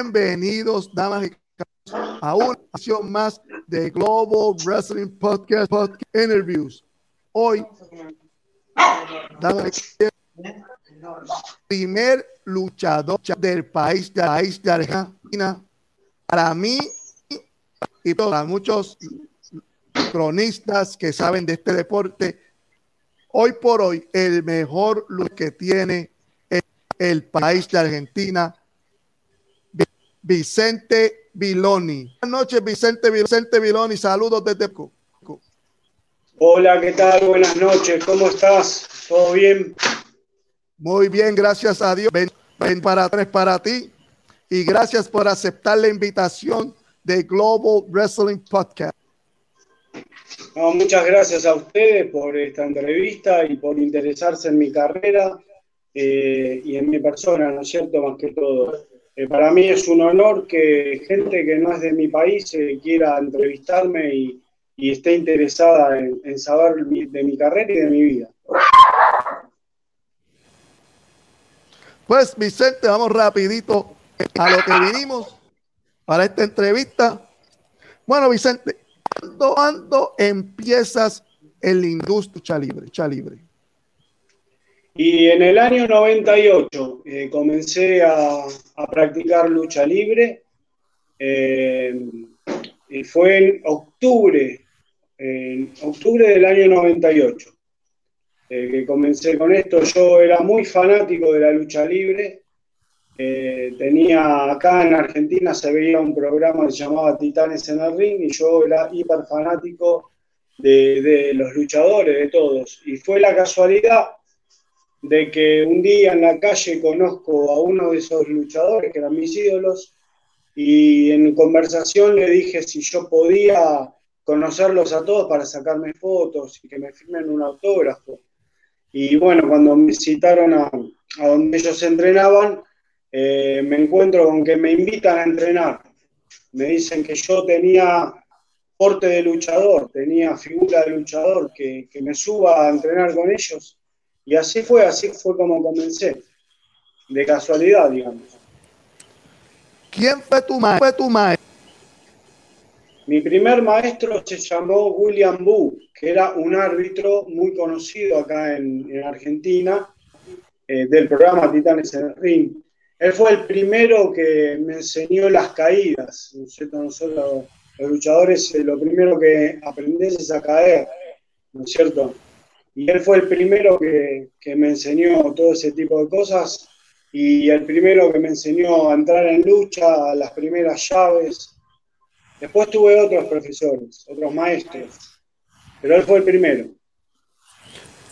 Bienvenidos, damas y caballeros, a una edición más de Global Wrestling Podcast, Podcast Interviews. Hoy, damas y caballeros, primer luchador del país, del país de Argentina. Para mí y para muchos cronistas que saben de este deporte, hoy por hoy el mejor luchador que tiene el, el país de Argentina Vicente Viloni. Buenas noches, Vicente, Vicente Viloni. Saludos desde Cuba. Hola, ¿qué tal? Buenas noches. ¿Cómo estás? ¿Todo bien? Muy bien, gracias a Dios. Ven, ven para tres para ti. Y gracias por aceptar la invitación de Global Wrestling Podcast. No, muchas gracias a ustedes por esta entrevista y por interesarse en mi carrera eh, y en mi persona, ¿no es cierto? Más que todo. Eh, para mí es un honor que gente que no es de mi país eh, quiera entrevistarme y, esté interesada en, saber de mi carrera y de mi vida. Pues Vicente, vamos rapidito a lo que vinimos para esta entrevista. Bueno, Vicente, ¿cuándo, ¿cuándo empiezas en la industria libre? Lucha libre? Y en el año 98 eh, comencé a, a, practicar lucha libre. Eh, fue en octubre, en octubre del año 98 eh, que comencé con esto. Yo era muy fanático de la lucha libre. Eh, tenía acá en Argentina se veía un programa que se llamaba Titanes en el Ring y yo era hiper fanático de, de los luchadores, de todos. Y fue la casualidad de que un día en la calle conozco a uno de esos luchadores que eran mis ídolos y en conversación le dije si yo podía conocerlos a todos para sacarme fotos y que me firmen un autógrafo. Y bueno, cuando me citaron a, donde ellos entrenaban, eh, me encuentro con que me invitan a entrenar. Me dicen que yo tenía porte de luchador, tenía figura de luchador, que, que me suba a entrenar con ellos y así fue, así fue como comencé, de casualidad, digamos. ¿Quién fue tu, ma fue tu maestro? Mi primer maestro se llamó William Boo, que era un árbitro muy conocido acá en, en Argentina, eh, del programa Titanes en el Ring. Él fue el primero que me enseñó las caídas. Nosotros, los luchadores, eh, lo primero que aprendés es a caer, ¿no es cierto? Y él fue el primero que, que, me enseñó todo ese tipo de cosas y el primero que me enseñó a entrar en lucha, las primeras llaves. Después tuve otros profesores, otros maestros, pero él fue el primero.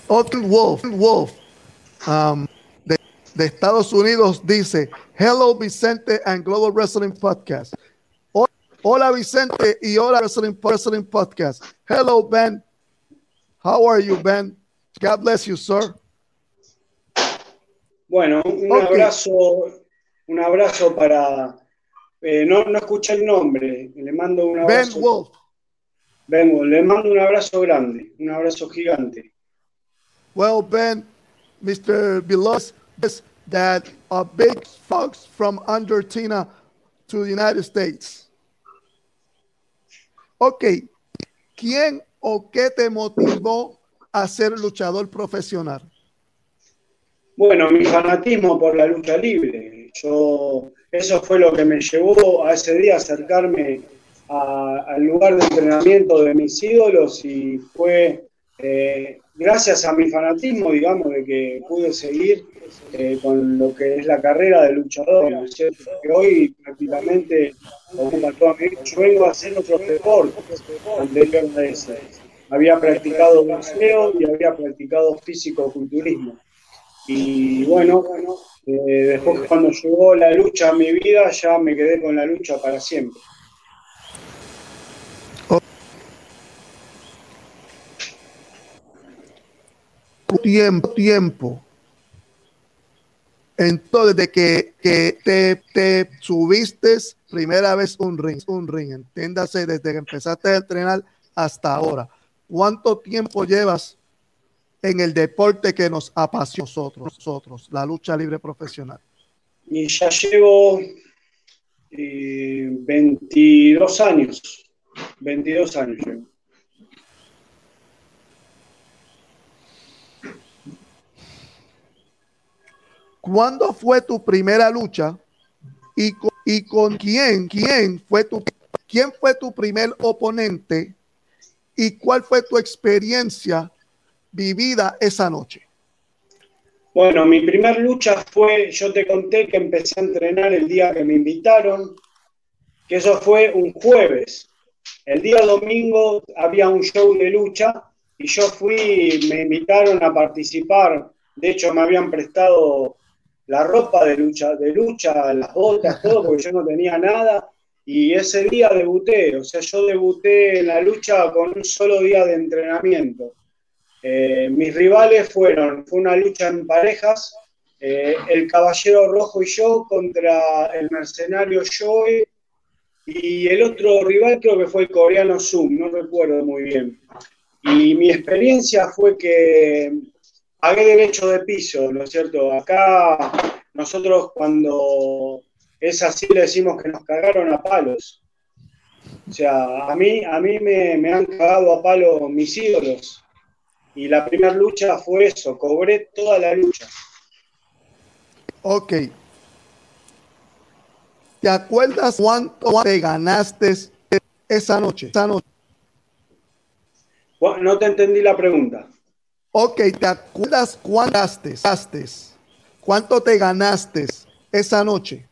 Otto Wolf, Wolf um, de, de, Estados Unidos dice, Hello Vicente and Global Wrestling Podcast. Hola Vicente y hola Wrestling, Wrestling Podcast. Hello Ben, How are you, Ben? God bless you, sir. Bueno, un okay. abrazo, un abrazo para. Eh, no, no escuché el nombre. Le mando un abrazo. Ben Wolf. Ben Wolf. Le mando un abrazo grande, un abrazo gigante. Well, Ben, Mr. Belos is that a big fox from Argentina to the United States. Ok, ¿quién o qué te motivó a ser luchador profesional? Bueno, mi fanatismo por la lucha libre. Yo, eso fue lo que me llevó a ese día acercarme al lugar de entrenamiento de mis ídolos y fue eh, gracias a mi fanatismo, digamos, de que pude seguir eh, con lo que es la carrera de luchador, ¿no es cierto? Que hoy prácticamente ocupa toda mi. Yo vengo a hacer otros deportes anterior a ese. Había practicado boxeo y había practicado físico-culturismo. Y bueno, eh, después cuando llegó la lucha a mi vida, ya me quedé con la lucha para siempre. Tiempo, tiempo. Entonces, de que, que te, te, subiste primera vez un ring, un ring, entiéndase, desde que empezaste a entrenar hasta ahora. ¿Cuánto tiempo llevas en el deporte que nos apasiona nosotros, nosotros, la lucha libre profesional? Y ya llevo 22 años. 22 años ¿Cuándo fue tu primera lucha y con, quién, quién fue tu quién fue tu primer oponente y cuál fue tu experiencia vivida esa noche? Bueno, mi primera lucha fue, yo te conté que empecé a entrenar el día que me invitaron, que eso fue un jueves. El día domingo había un show de lucha y yo fui, me invitaron a participar. De hecho, me habían prestado la ropa de lucha, de lucha, las botas, todo, porque yo no tenía nada. Y ese día debuté, o sea, yo debuté en la lucha con un solo día de entrenamiento. Eh, mis rivales fueron, fue una lucha en parejas, eh, el Caballero Rojo y yo contra el Mercenario Joey y el otro rival creo que fue el coreano Zoom, no recuerdo muy bien. Y mi experiencia fue que pagué derecho de piso, ¿no es cierto? Acá nosotros cuando es así le decimos que nos cagaron a palos. O sea, a mí, a mí me, me han cagado a palos mis ídolos. Y la primera lucha fue eso, cobré toda la lucha. Ok. ¿Te acuerdas cuánto te ganaste esa noche? Esa noche? No te entendí la pregunta. Ok, ¿te acuerdas cuánto gastaste? ¿Cuánto te ganaste esa noche?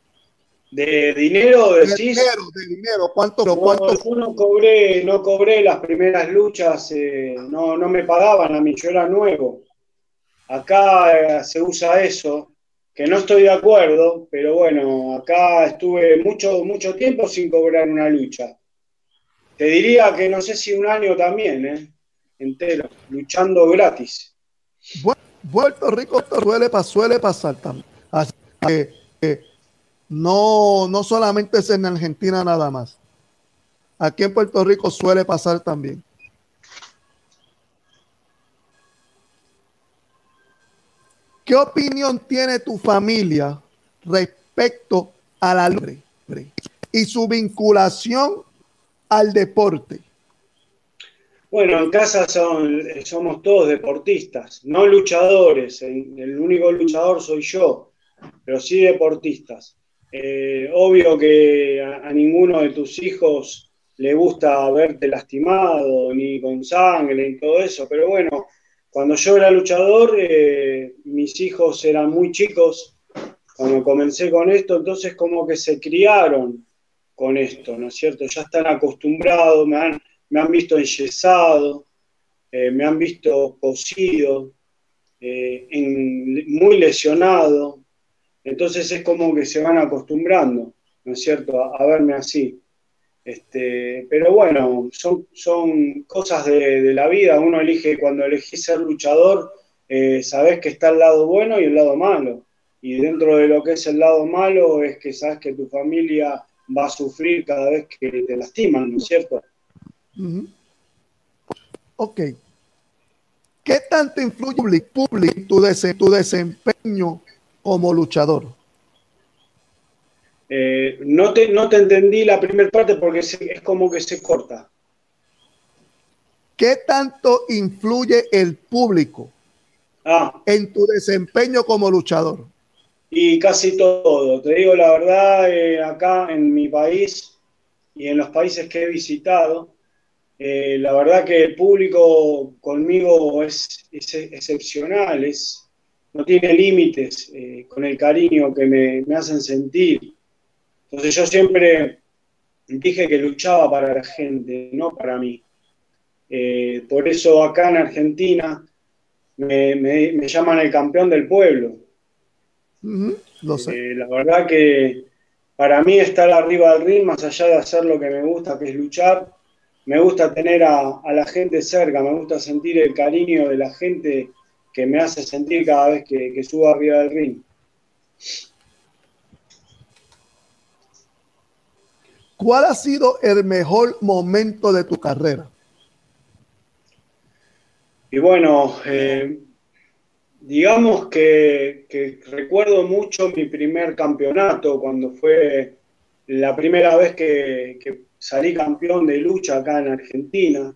¿De dinero de dinero, de dinero. ¿Cuánto? No, cuánto? Yo no cobré, no cobré las primeras luchas, eh, no, no me pagaban a mí, yo era nuevo. Acá eh, se usa eso, que no estoy de acuerdo, pero bueno, acá estuve mucho, mucho tiempo sin cobrar una lucha. Te diría que no sé si un año también, ¿eh? Luchando gratis. Puerto Rico suele, suele pasar también. Así que no, no solamente es en Argentina nada más. Aquí en Puerto Rico suele pasar también. ¿Qué opinión tiene tu familia respecto a la libre y su vinculación al deporte? Bueno, en casa son, somos todos deportistas, no luchadores. El único luchador soy yo, pero sí deportistas. Eh, obvio que a, ninguno de tus hijos le gusta verte lastimado, ni con sangre, y todo eso, pero bueno, cuando yo era luchador, eh, mis hijos eran muy chicos cuando comencé con esto, entonces como que se criaron con esto, ¿no es cierto? Ya están acostumbrados, me han me han visto enyesado, eh, me han visto cosido, eh, muy lesionado. Entonces es como que se van acostumbrando, ¿no es cierto?, a, verme así. Este, pero bueno, son, son cosas de, la vida. Uno elige, cuando elegís ser luchador, eh, sabes que está el lado bueno y el lado malo. Y dentro de lo que es el lado malo es que sabes que tu familia va a sufrir cada vez que te lastiman, ¿no es cierto? Ok. ¿Qué tanto influye public tu, tu desempeño como luchador? Eh, no, te, no te entendí la primera parte porque es, como que se corta. ¿Qué tanto influye el público ah. en tu desempeño como luchador? Y casi todo. Te digo la verdad, eh, acá en mi país y en los países que he visitado, eh, la verdad que el público conmigo es, excepcional, es, no tiene límites eh, con el cariño que me, hacen sentir. Entonces yo siempre dije que luchaba para la gente, no para mí. Eh, por eso acá en Argentina me, llaman el campeón del pueblo. la verdad que para mí estar arriba del ring, más allá de hacer lo que me gusta, que es luchar, me gusta tener a, la gente cerca, me gusta sentir el cariño de la gente que me hace sentir cada vez que, subo arriba del ring. ¿Cuál ha sido el mejor momento de tu carrera? Y bueno, eh, digamos que, que, recuerdo mucho mi primer campeonato cuando fue la primera vez que, salí campeón de lucha acá en Argentina.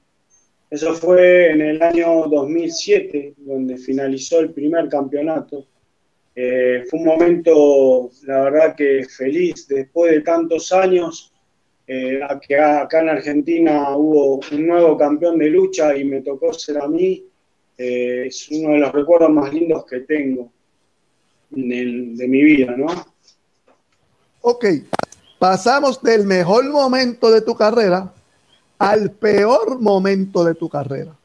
Eso fue en el año 2007, donde finalizó el primer campeonato. Eh, fue un momento, la verdad que feliz, después de tantos años, eh, acá en Argentina hubo un nuevo campeón de lucha y me tocó ser a mí. Eh, es uno de los recuerdos más lindos que tengo de mi vida, ¿no? Ok, pasamos del mejor momento de tu carrera al peor momento de tu carrera.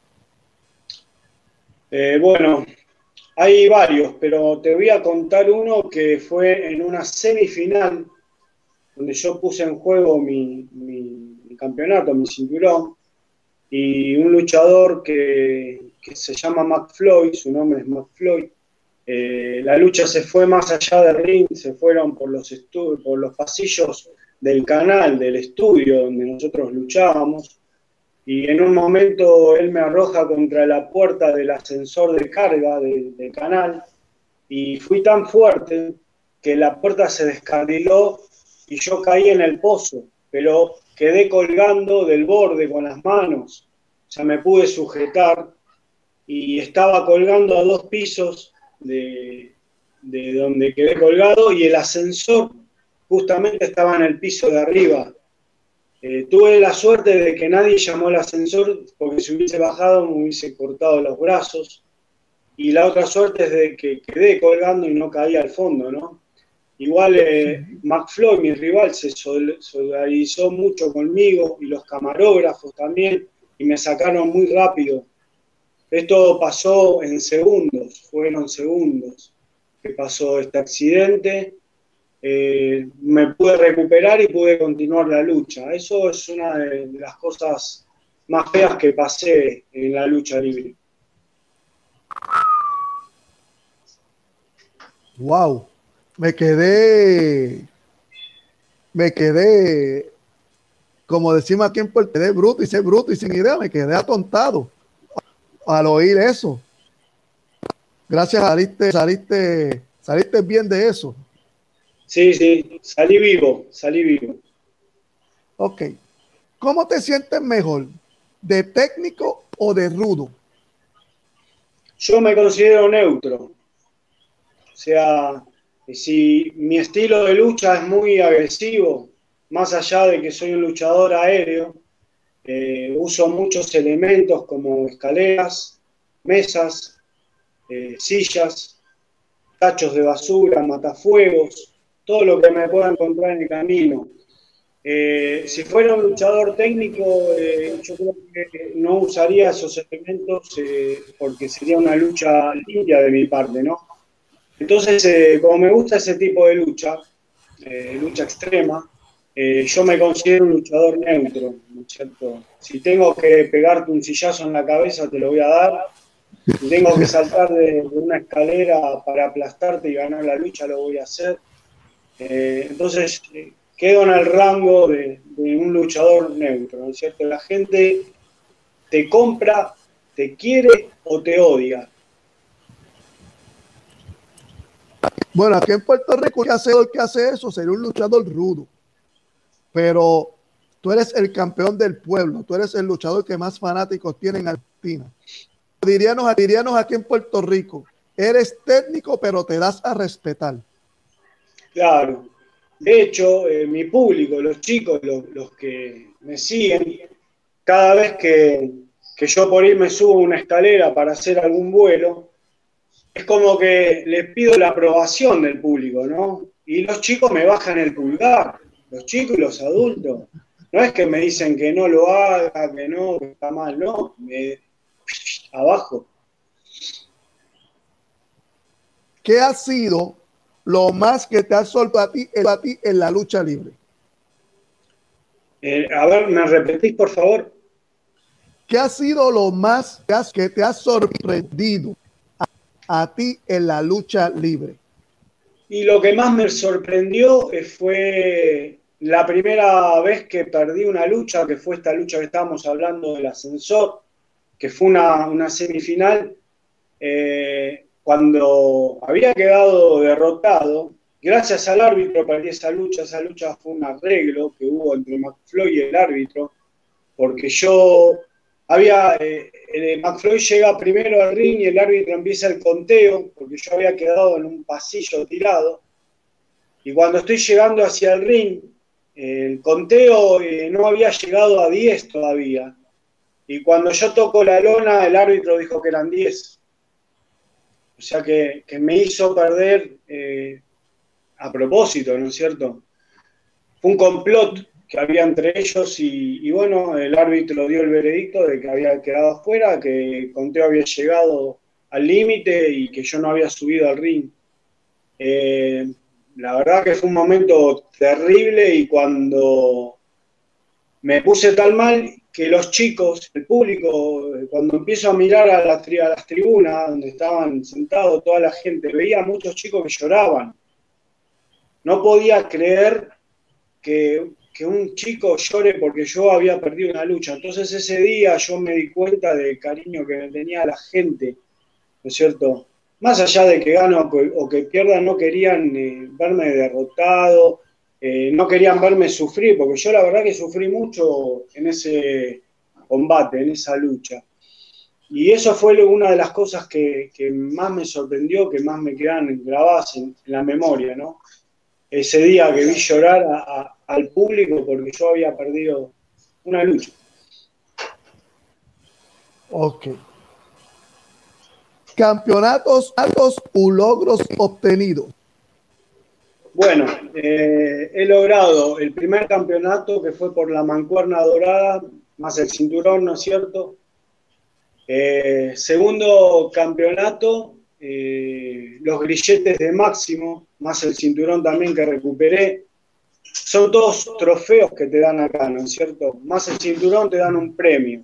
Eh, bueno, hay varios, pero te voy a contar uno que fue en una semifinal donde yo puse en juego mi, campeonato, mi cinturón, y un luchador que, se llama McFloyd, su nombre es McFloyd, eh, la lucha se fue más allá del ring, se fueron por los, pasillos del canal, del estudio donde nosotros luchábamos, y en un momento él me arroja contra la puerta del ascensor de carga del, del canal, y fui tan fuerte que la puerta se descarriló y yo caí en el pozo, pero quedé colgando del borde con las manos, o sea, me pude sujetar y estaba colgando a dos pisos de, donde quedé colgado y el ascensor justamente estaba en el piso de arriba. Eh, tuve la suerte de que nadie llamó al ascensor porque si hubiese bajado me hubiese cortado los brazos. Y la otra suerte es de que quedé colgando y no caí al fondo, ¿no? Igual eh, McFloyd, mi rival, se solidarizó mucho conmigo y los camarógrafos también y me sacaron muy rápido esto pasó en segundos, fueron segundos que pasó este accidente. Eh, me pude recuperar y pude continuar la lucha. Eso es una de, las cosas más feas que pasé en la lucha libre. Wow, me quedé, me quedé, como decimos aquí en Puerto, quedé bruto y sé bruto y sin idea, me quedé atontado al oír eso. Gracias, saliste, saliste, saliste bien de eso. Sí, sí, salí vivo, salí vivo. Ok. ¿Cómo te sientes mejor? ¿De técnico o de rudo? Yo me considero neutro. O sea, si mi estilo de lucha es muy agresivo, más allá de que soy un luchador aéreo, eh, uso muchos elementos como escaleras, mesas, eh, sillas, tachos de basura, matafuegos, todo lo que me pueda encontrar en el camino. Eh, si fuera un luchador técnico, yo creo que no usaría esos elementos porque sería una lucha limpia de mi parte, ¿no? Entonces, como me gusta ese tipo de lucha, lucha extrema, eh, yo me considero un luchador neutro, ¿no cierto? Si tengo que pegarte un sillazo en la cabeza, te lo voy a dar. Si tengo que saltar de, una escalera para aplastarte y ganar la lucha, lo voy a hacer. Eh, entonces, eh, quedo en el rango de, un luchador neutro, ¿no es cierto? La gente te compra, te quiere o te odia. Bueno, aquí en Puerto Rico, el que hace eso sería un luchador rudo pero tú eres el campeón del pueblo, tú eres el luchador que más fanáticos tienen en Argentina. Diríanos, diríanos aquí en Puerto Rico, eres técnico, pero te das a respetar. Claro. De hecho, eh, mi público, los chicos, los, que me siguen, cada vez que, que yo por ahí me subo una escalera para hacer algún vuelo, es como que les pido la aprobación del público, ¿no? Y los chicos me bajan el pulgar los chicos y los adultos. No es que me dicen que no lo haga, que no, que está mal, no, abajo. ¿Qué ha sido lo más que te ha sorprendido a ti, en la lucha libre? Eh, a ver, ¿me repetís, por favor? ¿Qué ha sido lo más que te ha sorprendido a ti en la lucha libre? Y lo que más me sorprendió fue la primera vez que perdí una lucha, que fue esta lucha que estábamos hablando del ascensor, que fue una, semifinal, eh, cuando había quedado derrotado, gracias al árbitro perdí esa lucha. Esa lucha fue un arreglo que hubo entre McFloyd y el árbitro, porque yo había, eh, eh, McFloyd llega primero al ring y el árbitro empieza el conteo, porque yo había quedado en un pasillo tirado. Y cuando estoy llegando hacia el ring, el conteo eh, no había llegado a 10 todavía. Y cuando yo toco la lona, el árbitro dijo que eran 10. O sea que, me hizo perder a propósito, ¿no es cierto? Fue un complot que había entre ellos y, bueno, el árbitro dio el veredicto de que había quedado afuera, que Conteo había llegado al límite y que yo no había subido al ring. Eh, la verdad que fue un momento terrible y cuando me puse tan mal que los chicos, el público, cuando empiezo a mirar a, la, a las tribunas donde estaban sentados toda la gente, veía muchos chicos que lloraban. No podía creer que un chico llore porque yo había perdido una lucha. Entonces ese día yo me di cuenta del cariño que tenía la gente, ¿no es cierto? Más allá de que gano o que pierda, no querían eh, verme derrotado, eh, no querían verme sufrir, porque yo la verdad que sufrí mucho en ese combate, en esa lucha. Y eso fue una de las cosas que, más me sorprendió, que más me quedan grabadas en, la memoria, ¿no? Ese día que vi llorar al público porque yo había perdido una lucha. Ok. Campeonatos altos u logros obtenidos. Bueno, eh, he logrado el primer campeonato que fue por la mancuerna dorada, más el cinturón, ¿no es cierto? Eh, segundo campeonato, eh, los grilletes de máximo, más el cinturón también que recuperé son todos trofeos que te dan acá, ¿no es cierto? Más el cinturón te dan un premio.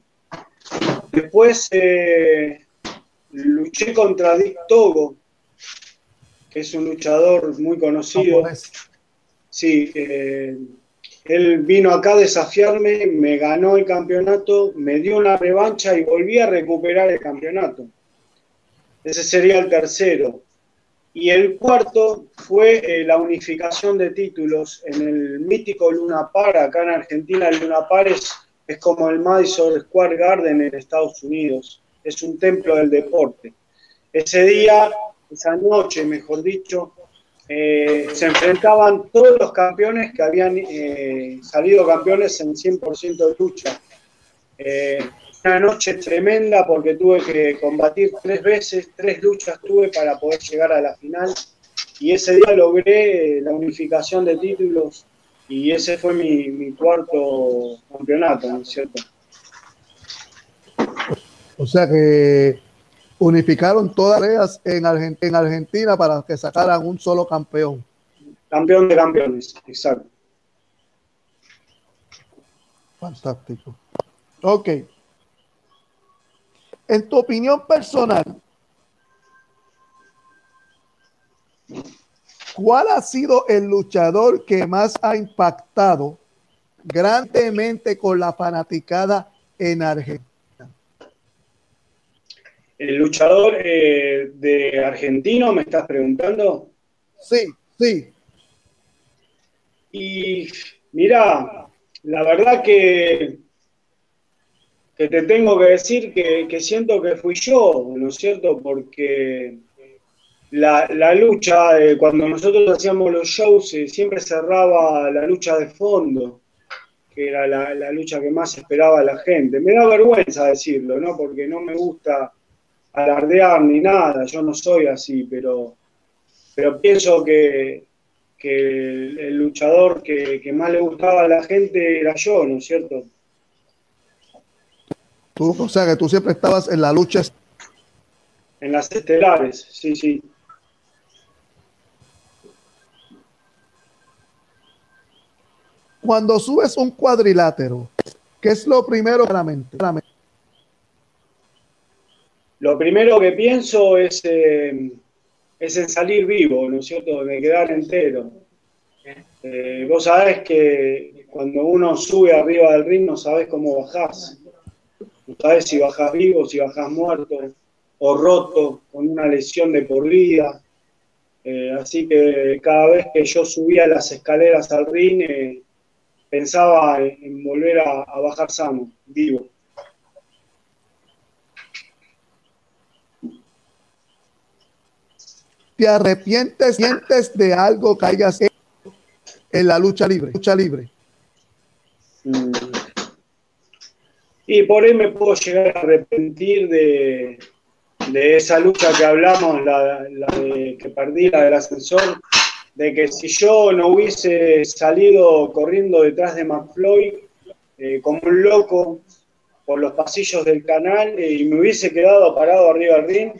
Después luché contra Dick Togo, que es un luchador muy conocido. Sí, eh, él vino acá a desafiarme, me ganó el campeonato, me dio una revancha y volví a recuperar el campeonato. Ese sería el tercero. Y el cuarto fue eh, la unificación de títulos en el mítico Luna Par. Acá en Argentina el Luna Par es, como el Madison Square Garden en Estados Unidos. Es un templo del deporte. Ese día, esa noche, mejor dicho, eh, se enfrentaban todos los campeones que habían eh, salido campeones en 100% de lucha una noche tremenda porque tuve que combatir tres veces, tres luchas tuve para poder llegar a la final y ese día logré eh, la unificación de títulos y ese fue mi, cuarto campeonato, ¿no es cierto? O sea que unificaron todas las en, en Argentina para que sacaran un solo campeón. Campeón de campeones, exacto. Fantástico. Ok. En tu opinión personal, ¿cuál ha sido el luchador que más ha impactado grandemente con la fanaticada en Argentina? ¿El luchador eh, de argentino me estás preguntando? Sí, sí. Y mira, la verdad que que te tengo que decir que, siento que fui yo, ¿no es cierto? Porque la, lucha, eh, cuando nosotros hacíamos los shows, eh, siempre cerraba la lucha de fondo, que era la, lucha que más esperaba la gente. Me da vergüenza decirlo, ¿no? Porque no me gusta alardear ni nada, yo no soy así, pero, pero pienso que, el, luchador que, que más le gustaba a la gente era yo, ¿no es cierto? o sea, que tú siempre estabas en la lucha. En las estelares, sí, sí. Cuando subes un cuadrilátero, ¿qué es lo primero que la mente? Lo primero que pienso es, eh, es en salir vivo, ¿no es cierto? De quedar entero. Eh, vos sabés que cuando uno sube arriba del ring no sabés cómo bajás. No sabes si bajas vivo, si bajas muerto o roto, con una lesión de por vida. Eh, así que cada vez que yo subía las escaleras al ring, pensaba en, volver a, bajar sano, vivo. ¿Te arrepientes de algo que hayas hecho en la lucha libre? Lucha libre. Mm. Y por ahí me puedo llegar a arrepentir de, esa lucha que hablamos, la, de que perdí, la del ascensor, de que si yo no hubiese salido corriendo detrás de McFloyd eh, como un loco por los pasillos del canal eh, y me hubiese quedado parado arriba del ring,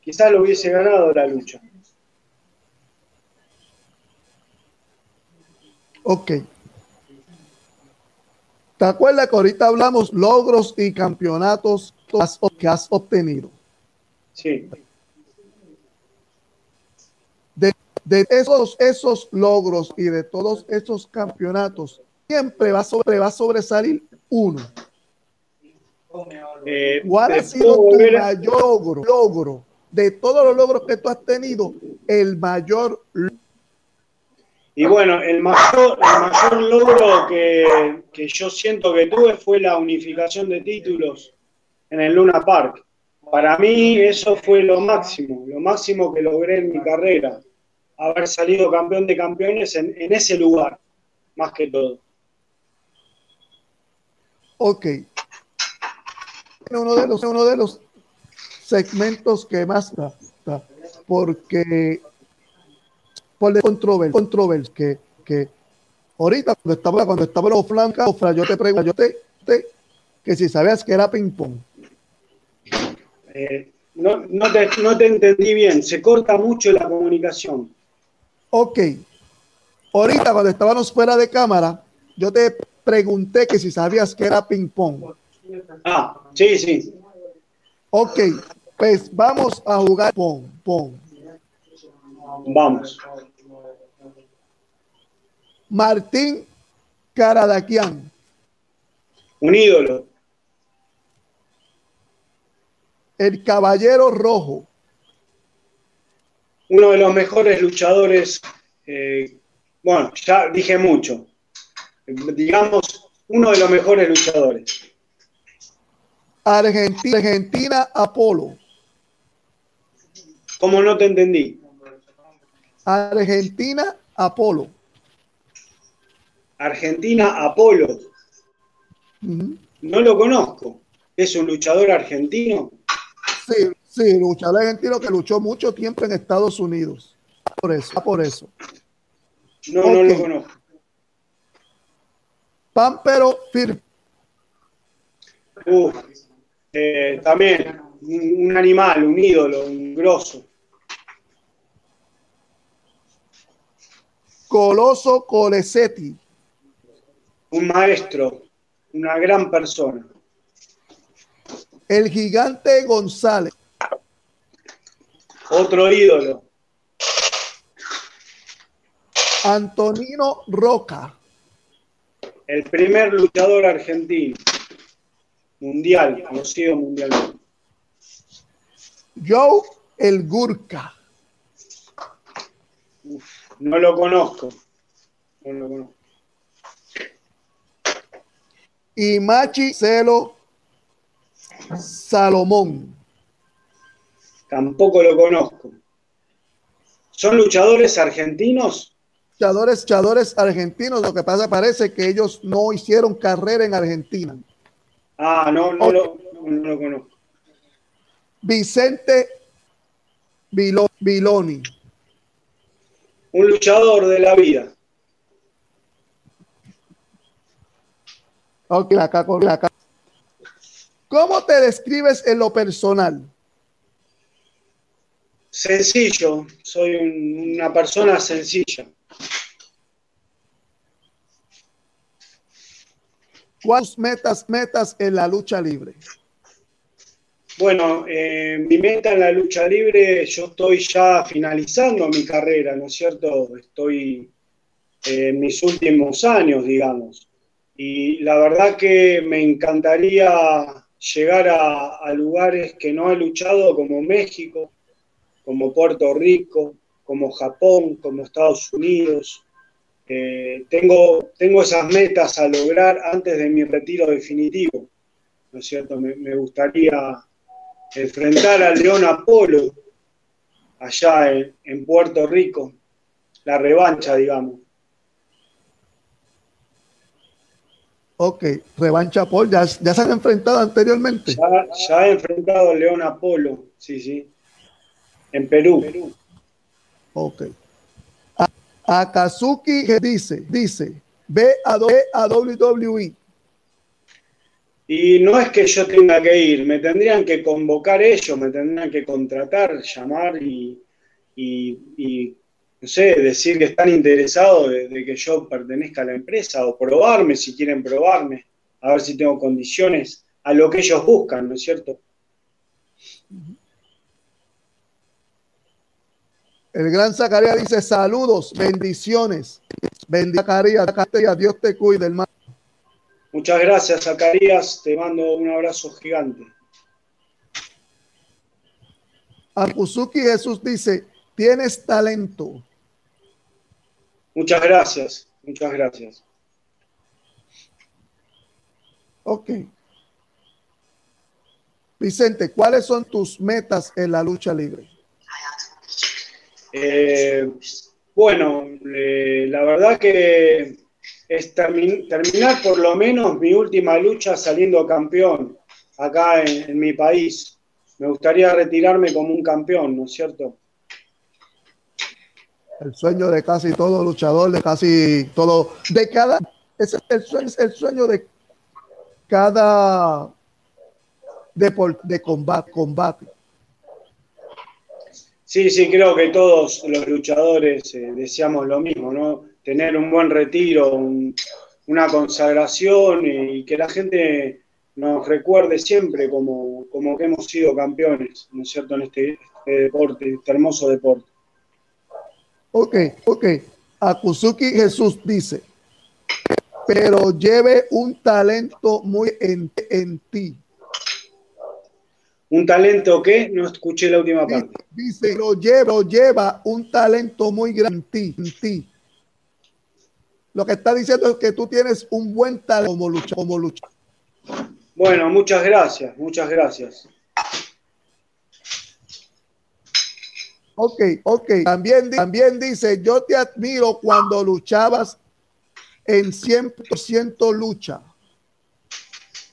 quizás lo hubiese ganado la lucha. Ok. ¿Te acuerdas que ahorita hablamos logros y campeonatos que has obtenido? Sí. De, esos, esos logros y de todos esos campeonatos, siempre va, sobre, va a sobresalir uno. Eh, ¿Cuál ha sido tu mayor logro, logro? De todos los logros que tú has tenido, el mayor logro y bueno, el mayor, logro que, yo siento que tuve fue la unificación de títulos en el Luna Park. Para mí eso fue lo máximo, lo máximo que logré en mi carrera, haber salido campeón de campeones en, ese lugar, más que todo. Ok. Uno de los, uno de los segmentos que más porque por de controversia, que, que ahorita cuando estaba, cuando estaba los flancos, yo te pregunto, yo te, que si sabías que era ping-pong. Eh, no, no, te, no te entendí bien, se corta mucho la comunicación. Ok. Ahorita cuando estábamos fuera de cámara, yo te pregunté que si sabías que era ping-pong. Ah, sí, sí. Ok, pues vamos a jugar pong, pong. Vamos. Martín Caradaquian. Un ídolo. El Caballero Rojo. Uno de los mejores luchadores, eh, bueno, ya dije mucho. Digamos, uno de los mejores luchadores. Argentina, Argentina Apolo. ¿Cómo no te entendí? Argentina Apolo. Argentina Apolo. No lo conozco. ¿Es un luchador argentino? Sí, sí, luchador argentino que luchó mucho tiempo en Estados Unidos. Por eso, por eso. No, no lo conozco. Pampero Fir. Eh, también un, animal, un ídolo, un grosso. Coloso Colesetti un maestro, una gran persona. El gigante González. Otro ídolo. Antonino Roca. El primer luchador argentino. Mundial, conocido mundialmente. Joe el Gurka. no lo conozco. No lo conozco y Machi Celo Salomón. Tampoco lo conozco. ¿Son luchadores argentinos? Luchadores, luchadores argentinos. Lo que pasa parece que ellos no hicieron carrera en Argentina. Ah, no, no, lo, conozco. Vicente Viloni. Un luchador de la vida. Ok, acá, acá. ¿Cómo te describes en lo personal? Sencillo, soy una persona sencilla. ¿Cuáles metas, metas en la lucha libre? Bueno, eh, mi meta en la lucha libre, yo estoy ya finalizando mi carrera, ¿no es cierto? Estoy en mis últimos años, digamos. Y la verdad que me encantaría llegar a, lugares que no he luchado como México, como Puerto Rico, como Japón, como Estados Unidos. Eh, tengo, tengo esas metas a lograr antes de mi retiro definitivo, ¿no es cierto? Me, gustaría enfrentar al León Apolo allá en Puerto Rico, la revancha, digamos. Ok, revancha Paul, ya, ya, se han enfrentado anteriormente. Ya, ya he enfrentado al León Apolo, sí, sí. En Perú. Ok. A, Kazuki dice, dice, ve a, a WWE. Y no es que yo tenga que ir, me tendrían que convocar ellos, me tendrían que contratar, llamar y, y no sé, decir que están interesados de, que yo pertenezca a la empresa o probarme si quieren probarme, a ver si tengo condiciones a lo que ellos buscan, ¿no es cierto? El gran Zacarías dice saludos, bendiciones. Bendiciones, Zacarías, Dios te cuide, hermano. Muchas gracias, Zacarías. Te mando un abrazo gigante. Akuzuki Jesús dice, tienes talento. Muchas gracias, muchas gracias. Ok. Vicente, ¿cuáles son tus metas en la lucha libre? Eh, bueno, eh, la verdad que es terminar por lo menos mi última lucha saliendo campeón acá en mi país. Me gustaría retirarme como un campeón, ¿no es cierto? El sueño de casi todo luchador, de casi todo, de cada, es el sueño, el sueño de cada deporte, de combate, combate. Sí, sí, creo que todos los luchadores eh, deseamos lo mismo, ¿no? Tener un buen retiro, una consagración y que la gente nos recuerde siempre como, como que hemos sido campeones, ¿no es cierto?, en este, este deporte, este hermoso deporte. Ok, ok. Akuzuki Jesús dice, pero lleve un talento muy en, ti. ¿Un talento qué? No escuché la última parte. Dice, lo lleva, lleva un talento muy grande en ti, Lo que está diciendo es que tú tienes un buen talento como lucha, como lucha. Bueno, muchas gracias, muchas gracias. Ok, ok. También, también dice, yo te admiro cuando luchabas en 100% lucha.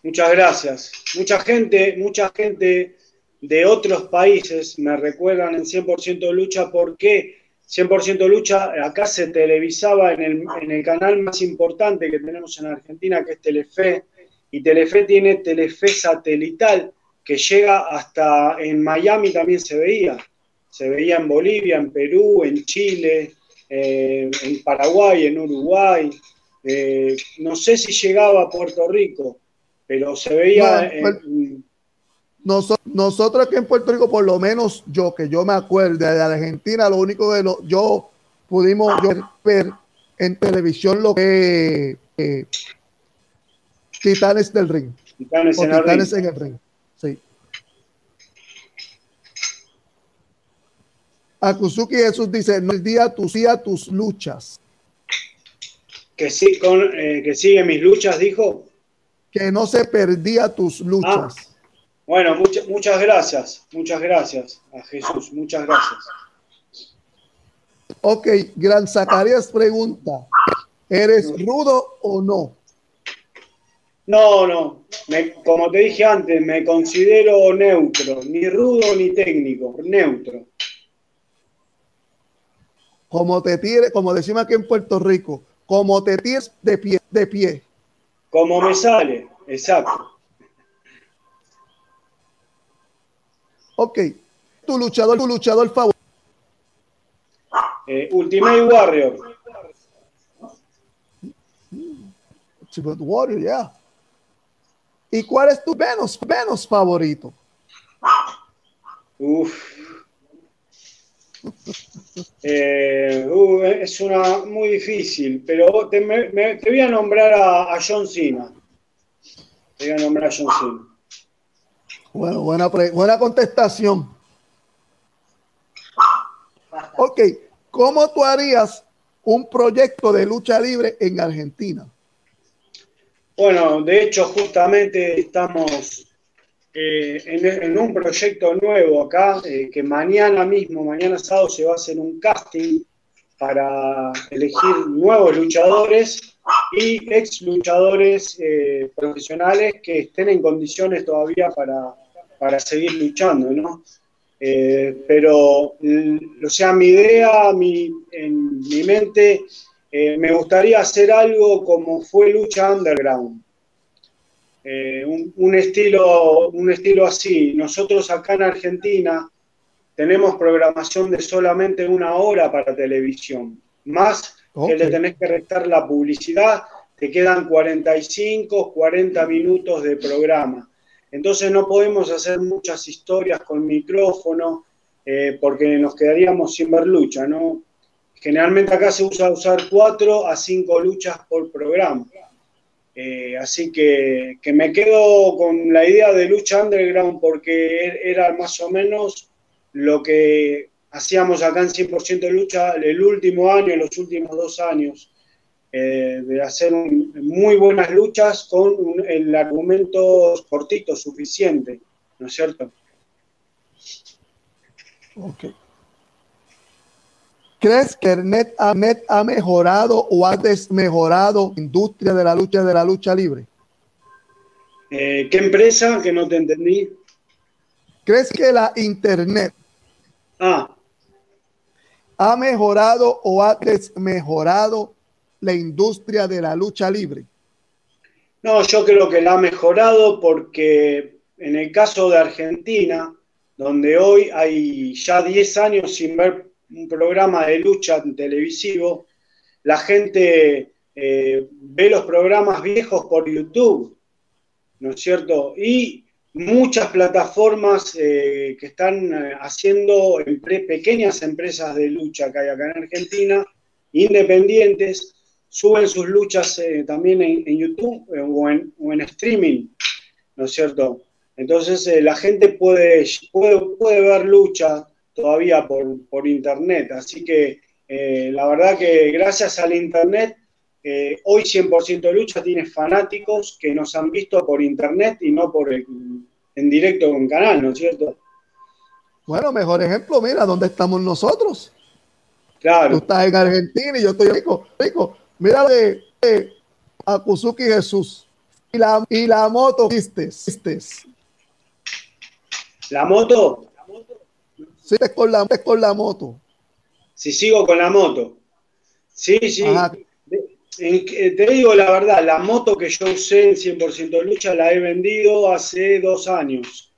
Muchas gracias. Mucha gente, mucha gente de otros países me recuerdan en 100% lucha porque 100% lucha acá se televisaba en el, en el canal más importante que tenemos en Argentina, que es Telefe, y Telefe tiene Telefe satelital que llega hasta en Miami también se veía se veía en Bolivia, en Perú, en Chile, eh, en Paraguay, en Uruguay. Eh, no sé si llegaba a Puerto Rico, pero se veía... nosotros, aquí en Puerto Rico, por lo menos yo, que yo me acuerdo, de Argentina, lo único que lo, yo pudimos ver en televisión lo que eh, Titanes del Ring. Titanes, en, Titanes en el Ring. Sí. Akuzuki Jesús dice, no día tus día tus luchas. Que, sí, con, eh, que sigue mis luchas, dijo. Que no se perdía tus luchas. Ah, bueno, muchas gracias, muchas gracias a Jesús, muchas gracias. Ok, Gran Zacarías pregunta, ¿eres rudo o no? No, no, como te dije antes, me considero neutro, ni rudo ni técnico, neutro como te tires, como decimos aquí en Puerto Rico, como te tires de pie, de pie. Como me sale, exacto. Ok, tu luchador, tu luchador favorito. Eh, Ultimate Warrior. Ultimate Warrior, ya. ¿Y cuál es tu Venus, Venus favorito? Uf. Eh, uh, es una muy difícil, pero te, voy a nombrar a, John Cena. Te voy a nombrar a John Cena. Bueno, buena, buena contestación. Ok, ¿cómo tú harías un proyecto de lucha libre en Argentina? Bueno, de hecho, justamente estamos eh, en, un proyecto nuevo acá, eh, que mañana mismo, mañana sábado, se va a hacer un casting para elegir nuevos luchadores y ex luchadores eh, profesionales que estén en condiciones todavía para, para seguir luchando, ¿no? pero, o sea, mi idea, mi, en mi mente, me gustaría hacer algo como fue Lucha Underground. Eh, un, estilo, un estilo así. Nosotros acá en Argentina tenemos programación de solamente una hora para televisión, más que le tenés que restar la publicidad, te quedan 45, 40 minutos de programa. Entonces no podemos hacer muchas historias con micrófono eh, porque nos quedaríamos sin ver lucha, ¿no? Generalmente acá se usa usar 4 a 5 luchas por programa. Eh, así que, me quedo con la idea de lucha underground porque er, era más o menos lo que hacíamos acá en 100% de lucha el último año, los últimos dos años, eh, de hacer muy buenas luchas con el argumento cortito, suficiente, ¿no es cierto? ¿Crees que Net ha, ha mejorado o ha desmejorado la industria de la lucha de la lucha libre? Eh, ¿Qué empresa? Que no te entendí. ¿Crees que la Internet ah. ha mejorado o ha desmejorado la industria de la lucha libre? No, yo creo que la ha mejorado porque en el caso de Argentina, donde hoy hay ya 10 años sin ver un programa de lucha televisivo, la gente eh, ve los programas viejos por YouTube, ¿no es cierto? Y muchas plataformas eh, que están eh, haciendo pequeñas empresas de lucha que hay acá en Argentina, independientes, suben sus luchas también en, YouTube o en, o, en, streaming, ¿no es cierto? Entonces la gente puede, puede, puede ver luchas todavía por, internet. Así que eh, la verdad que gracias al internet, eh, hoy 100% de lucha tiene fanáticos que nos han visto por internet y no por en directo en canal, ¿no es cierto? Bueno, mejor ejemplo, mira, ¿dónde estamos nosotros? Claro. Tú estás en Argentina y yo estoy rico, rico. Mira de, de Akuzuki Jesús. Y la, y la moto, ¿viste? La moto, Con la, con la moto. Si sigo con la moto. Sí, sí. te digo la verdad, la moto que yo usé en 100% lucha la he vendido hace dos años.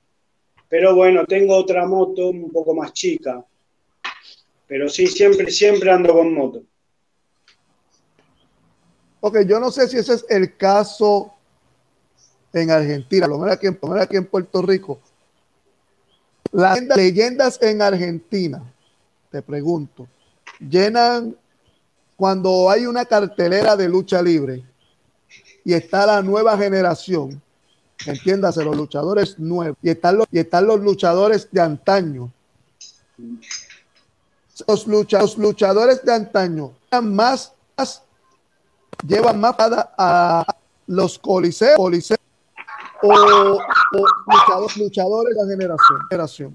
Pero bueno, tengo otra moto un poco más chica. Pero sí, siempre, siempre ando con moto. Ok, yo no sé si ese es el caso en Argentina, lo menos aquí aquí en Puerto Rico. Las leyendas en Argentina, te pregunto, llenan cuando hay una cartelera de lucha libre y está la nueva generación, entiéndase, los luchadores nuevos, y están los, y están los luchadores de antaño. Los, luchadores de antaño más, llevan más a, los coliseos, coliseos o, luchadores, luchadores de la generación. generación.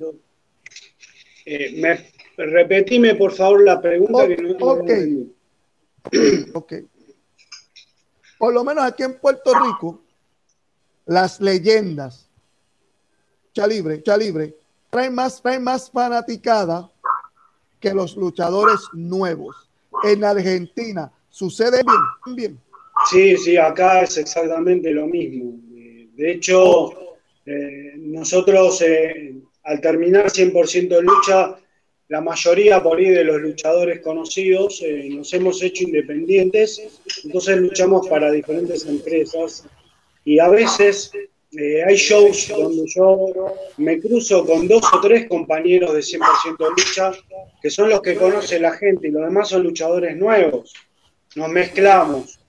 Eh, me, repetime, por favor, la pregunta. que no, ok. ok. Por lo menos aquí en Puerto Rico, las leyendas, lucha libre, lucha libre, traen más, traen más fanaticada que los luchadores nuevos. En Argentina sucede bien, bien. Sí, sí, acá es exactamente lo mismo. De hecho, eh, nosotros eh, al terminar 100% de lucha, la mayoría por ahí de los luchadores conocidos eh, nos hemos hecho independientes, entonces luchamos para diferentes empresas. Y a veces hay shows donde yo me cruzo con dos o tres compañeros de 100% de lucha que son los que conoce la gente y los demás son luchadores nuevos. Nos mezclamos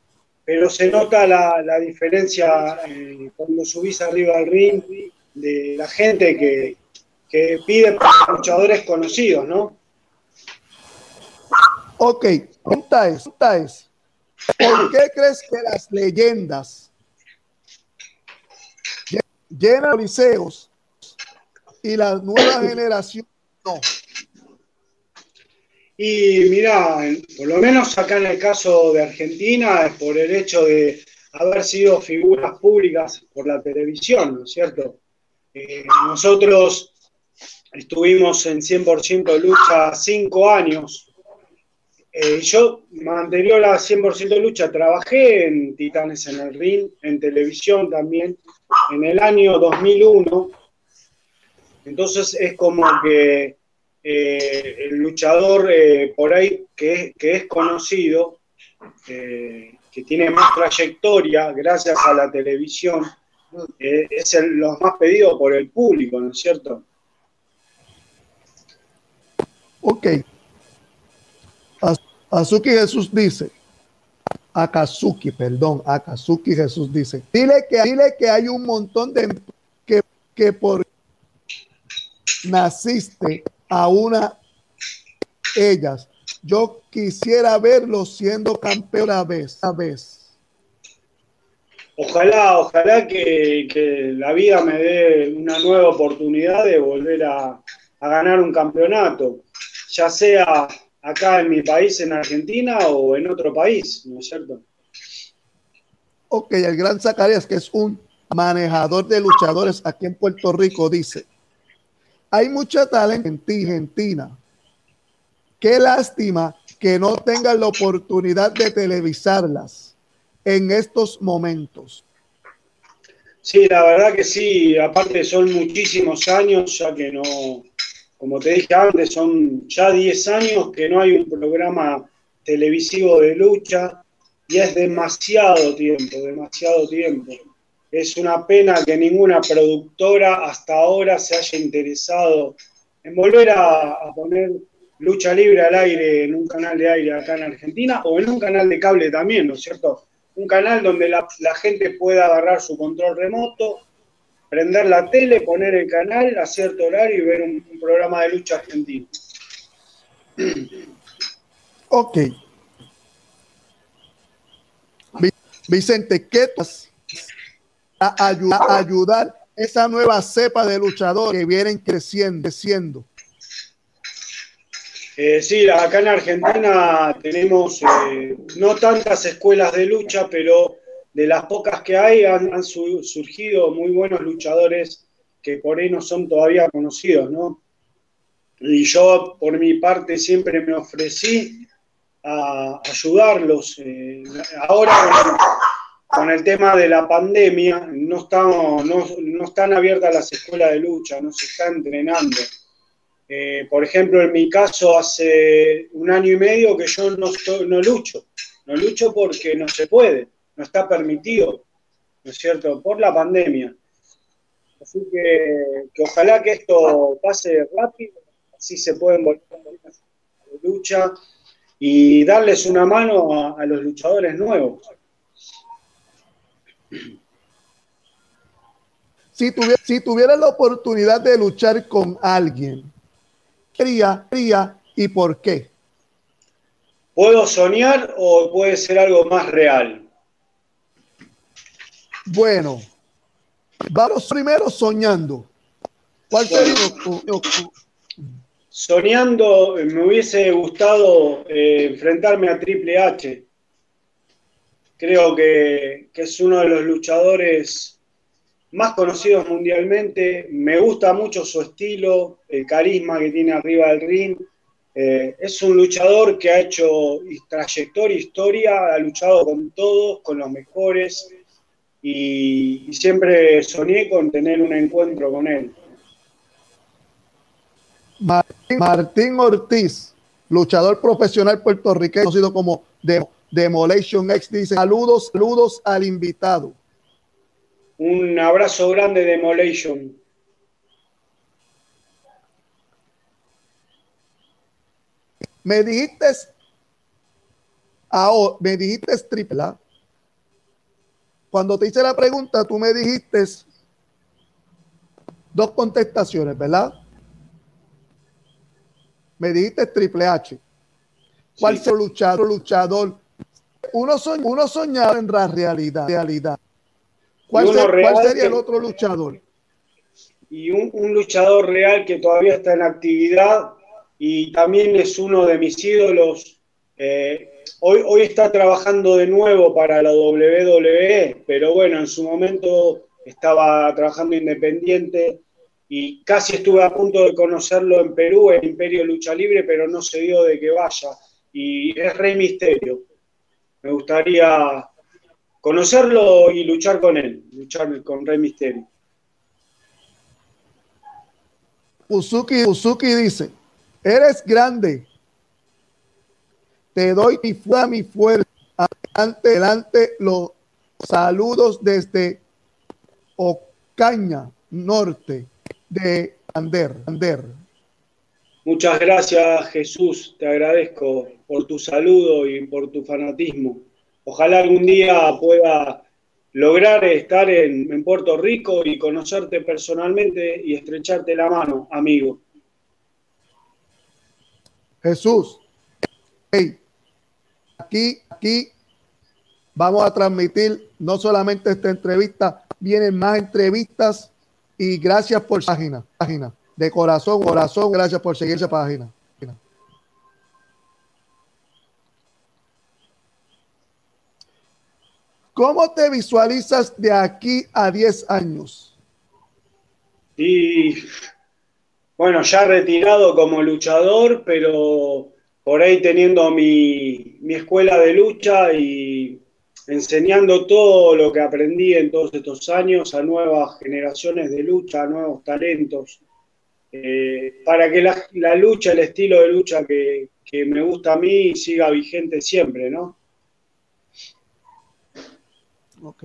pero se nota la, diferencia eh, cuando subís arriba del ring de la gente que, que pide luchadores conocidos, ¿no? Ok, pregunta es, es, ¿por qué crees que las leyendas llenan liceos y la nueva generación no? Y mira, por lo menos acá en el caso de Argentina es por el hecho de haber sido figuras públicas por la televisión, ¿no es cierto? Eh, nosotros estuvimos en 100% lucha cinco años. Eh, yo, anterior a 100% lucha, trabajé en Titanes en el Ring, en televisión también, en el año 2001. Entonces es como que eh, el luchador por ahí que, que es conocido, que tiene más trayectoria gracias a la televisión, eh, es el, los más pedidos por el público, ¿no es cierto? Ok. Azuki Jesús dice, Akazuki, perdón, Akazuki Jesús dice, dile que, dile que hay un montón de que, que por naciste a una ellas yo quisiera verlo siendo campeón a vez. A vez. Ojalá, ojalá que, la vida me dé una nueva oportunidad de volver a, ganar un campeonato, ya sea acá en mi país, en Argentina, o en otro país, ¿no es cierto? Ok, el gran Zacarías, que es un manejador de luchadores aquí en Puerto Rico, dice, hay mucha talento en Argentina, Qué lástima que no tengan la oportunidad de televisarlas en estos momentos. Sí, la verdad que sí, aparte son muchísimos años, ya que no, como te dije antes, son ya 10 años que no hay un programa televisivo de lucha y es demasiado tiempo, demasiado tiempo. Es una pena que ninguna productora hasta ahora se haya interesado en volver a, poner lucha libre al aire en un canal de aire acá en Argentina o en un canal de cable también, ¿no es cierto? Un canal donde la, gente pueda agarrar su control remoto, prender la tele, poner el canal a cierto horario y ver un, programa de lucha argentino. Ok. Vicente, ¿qué a ayudar, esa nueva cepa de luchadores que vienen creciendo, creciendo? Eh, sí, acá en Argentina tenemos eh, no tantas escuelas de lucha, pero de las pocas que hay han, surgido muy buenos luchadores que por ahí no son todavía conocidos, ¿no? Y yo, por mi parte, siempre me ofrecí a ayudarlos. Eh, ahora, con, el tema de la pandemia, no, estamos, no, no están abiertas las escuelas de lucha, no se está entrenando. Eh, por ejemplo, en mi caso, hace un año y medio que yo no, no lucho. No lucho porque no se puede, no está permitido, ¿no es cierto? Por la pandemia. Así que, ojalá que esto pase rápido, así se pueden volver a la lucha y darles una mano a, los luchadores nuevos. Si, si tuvieras la oportunidad de luchar con alguien, sería, y por qué? ¿Puedo soñar o puede ser algo más real? Bueno, vamos primero soñando. ¿Cuál sería Soñando, me hubiese gustado eh, enfrentarme a Triple H. Creo que, es uno de los luchadores más conocidos mundialmente. Me gusta mucho su estilo, el carisma que tiene arriba del ring. Eh, es un luchador que ha hecho trayectoria, historia, ha luchado con todos, con los mejores y, siempre soñé con tener un encuentro con él. Martín, Ortiz, luchador profesional puertorriqueño, conocido como Demolition X, dice saludos, saludos al invitado. Un abrazo grande de Demolition. Me dijiste, me dijiste triple Cuando te hice la pregunta, tú me dijiste dos contestaciones, ¿verdad? Me dijiste Triple H. ¿Cuál sí. luchador, luchador? Uno, soñ, uno soñaba en la realidad. realidad. ¿Cuál, ser, ¿cuál sería el otro luchador? Y un, un, luchador real que todavía está en actividad y también es uno de mis ídolos. Eh, hoy, hoy está trabajando de nuevo para la WWE, pero bueno, en su momento estaba trabajando independiente y casi estuve a punto de conocerlo en Perú, en Imperio Lucha Libre, pero no se dio de que vaya. Y es Rey Misterio. Me gustaría conocerlo y luchar con él, luchar con Rey Misterio. Uzuki, Uzuki dice, eres grande, te doy mi fuerza, mi fuerza, adelante, adelante los saludos desde Ocaña Norte de Ander, Ander. Muchas gracias Jesús, te agradezco por tu saludo y por tu fanatismo. Ojalá algún día pueda lograr estar en, Puerto Rico y conocerte personalmente y estrecharte la mano, amigo. Jesús, hey, aquí, aquí vamos a transmitir no solamente esta entrevista, vienen más entrevistas y gracias por página, página. De corazón, corazón, gracias por seguir esa página. ¿Cómo te visualizas de aquí a 10 años? Y bueno, ya retirado como luchador, pero por ahí teniendo mi, mi escuela de lucha y enseñando todo lo que aprendí en todos estos años a nuevas generaciones de lucha, a nuevos talentos, eh, para que la, la, lucha, el estilo de lucha que, que, me gusta a mí siga vigente siempre, ¿no? Ok.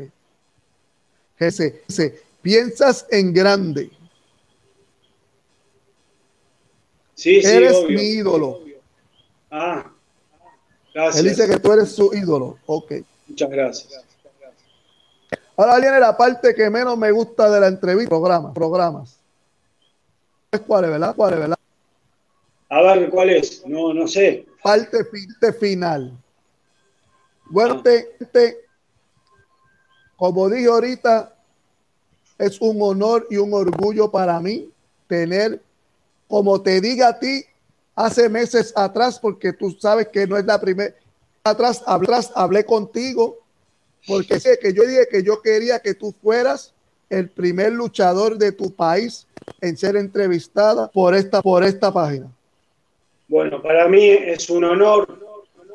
Jesse, piensas en grande. Sí, sí, eres obvio, mi ídolo. Obvio. Ah, gracias. Él dice que tú eres su ídolo. Ok. Muchas gracias. Ahora viene la parte que menos me gusta de la entrevista. Programas, programas. ¿Cuál es, verdad? ¿Cuál es, verdad? A ver, ¿cuál es? No, no sé. Parte, parte final. Bueno, ah. te, te, como dije ahorita, es un honor y un orgullo para mí tener, como te diga a ti, hace meses atrás, porque tú sabes que no es la primera, atrás, atrás hablé contigo porque sé que yo dije que yo quería que tú fueras el primer luchador de tu país en ser entrevistada por esta, por esta página. Bueno, para mí es un honor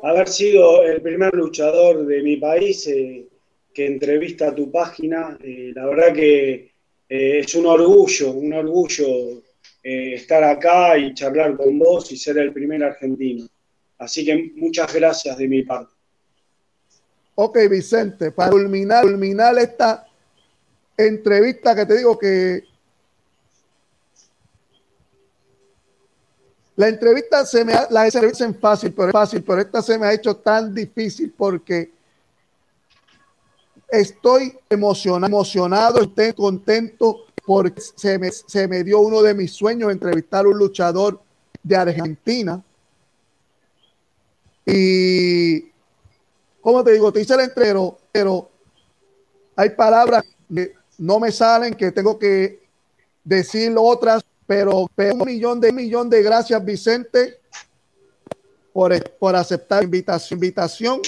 haber sido el primer luchador de mi país eh, que entrevista a tu página. Eh, la verdad que eh, es un orgullo, un orgullo estar acá y charlar con vos y ser el primer argentino. Así que muchas gracias de mi parte. Ok, Vicente, para culminar, culminar esta entrevista que te digo que la entrevista se me ha, la entrevista es fácil, pero es fácil, pero esta se me ha hecho tan difícil porque estoy emocionado, emocionado, estoy contento porque se me, se me dio uno de mis sueños entrevistar a un luchador de Argentina. Y, como te digo, te hice el entreno, pero hay palabras que no me salen, que tengo que decir otras, pero, pero un millón de millón de gracias, Vicente, por, por aceptar la invitación, invitación.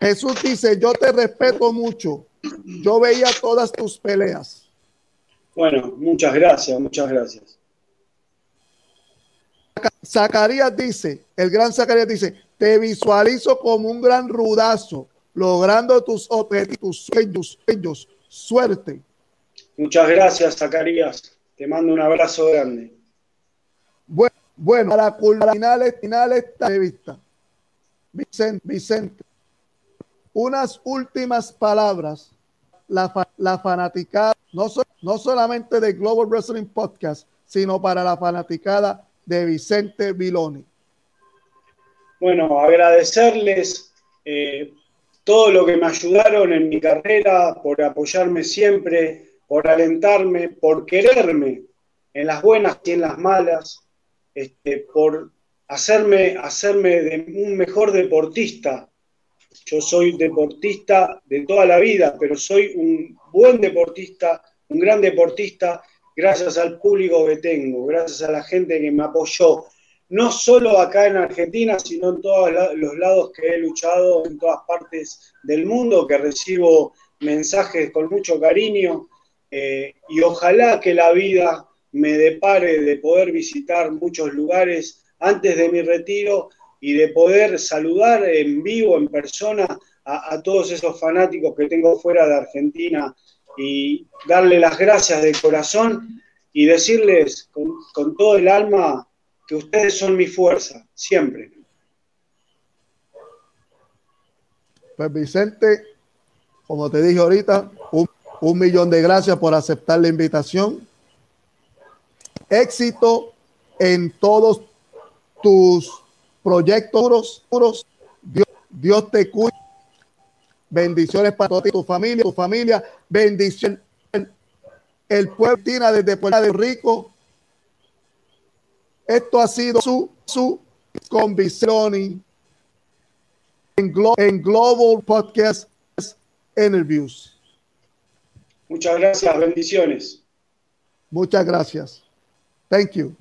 Jesús dice, yo te respeto mucho. Yo veía todas tus peleas. Bueno, muchas gracias, muchas gracias. Zacarías dice, el gran Zacarías dice, te visualizo como un gran rudazo, logrando tus objetivos, sueños, sueños, suerte. Muchas gracias, Zacarías. Te mando un abrazo grande. Bueno, bueno para culminar final esta entrevista, Vicente, Vicente, unas últimas palabras, la, la fanaticada, no, so, no solamente de Global Wrestling Podcast, sino para la fanaticada de Vicente Viloni. Bueno, agradecerles eh, todo lo que me ayudaron en mi carrera, por apoyarme siempre, por alentarme, por quererme en las buenas y en las malas, este, por hacerme, hacerme de un mejor deportista. Yo soy deportista de toda la vida, pero soy un buen deportista, un gran deportista, gracias al público que tengo, gracias a la gente que me apoyó, no solo acá en Argentina, sino en todos los lados que he luchado, en todas partes del mundo, que recibo mensajes con mucho cariño eh, y ojalá que la vida me depare de poder visitar muchos lugares antes de mi retiro y de poder saludar en vivo, en persona, a, todos esos fanáticos que tengo fuera de Argentina y darle las gracias de corazón y decirles con todo el alma ustedes son mi fuerza, siempre. Pues Vicente, como te dije ahorita, un, millón de gracias por aceptar la invitación. Éxito en todos tus proyectos. Dios, Dios te cuide. Bendiciones para toda tu familia, tu familia. Bendición. El pueblo desde Puerto Rico esto ha sido su, su convicción en, en Global Podcast Interviews. Muchas gracias, bendiciones. Muchas gracias. Thank you.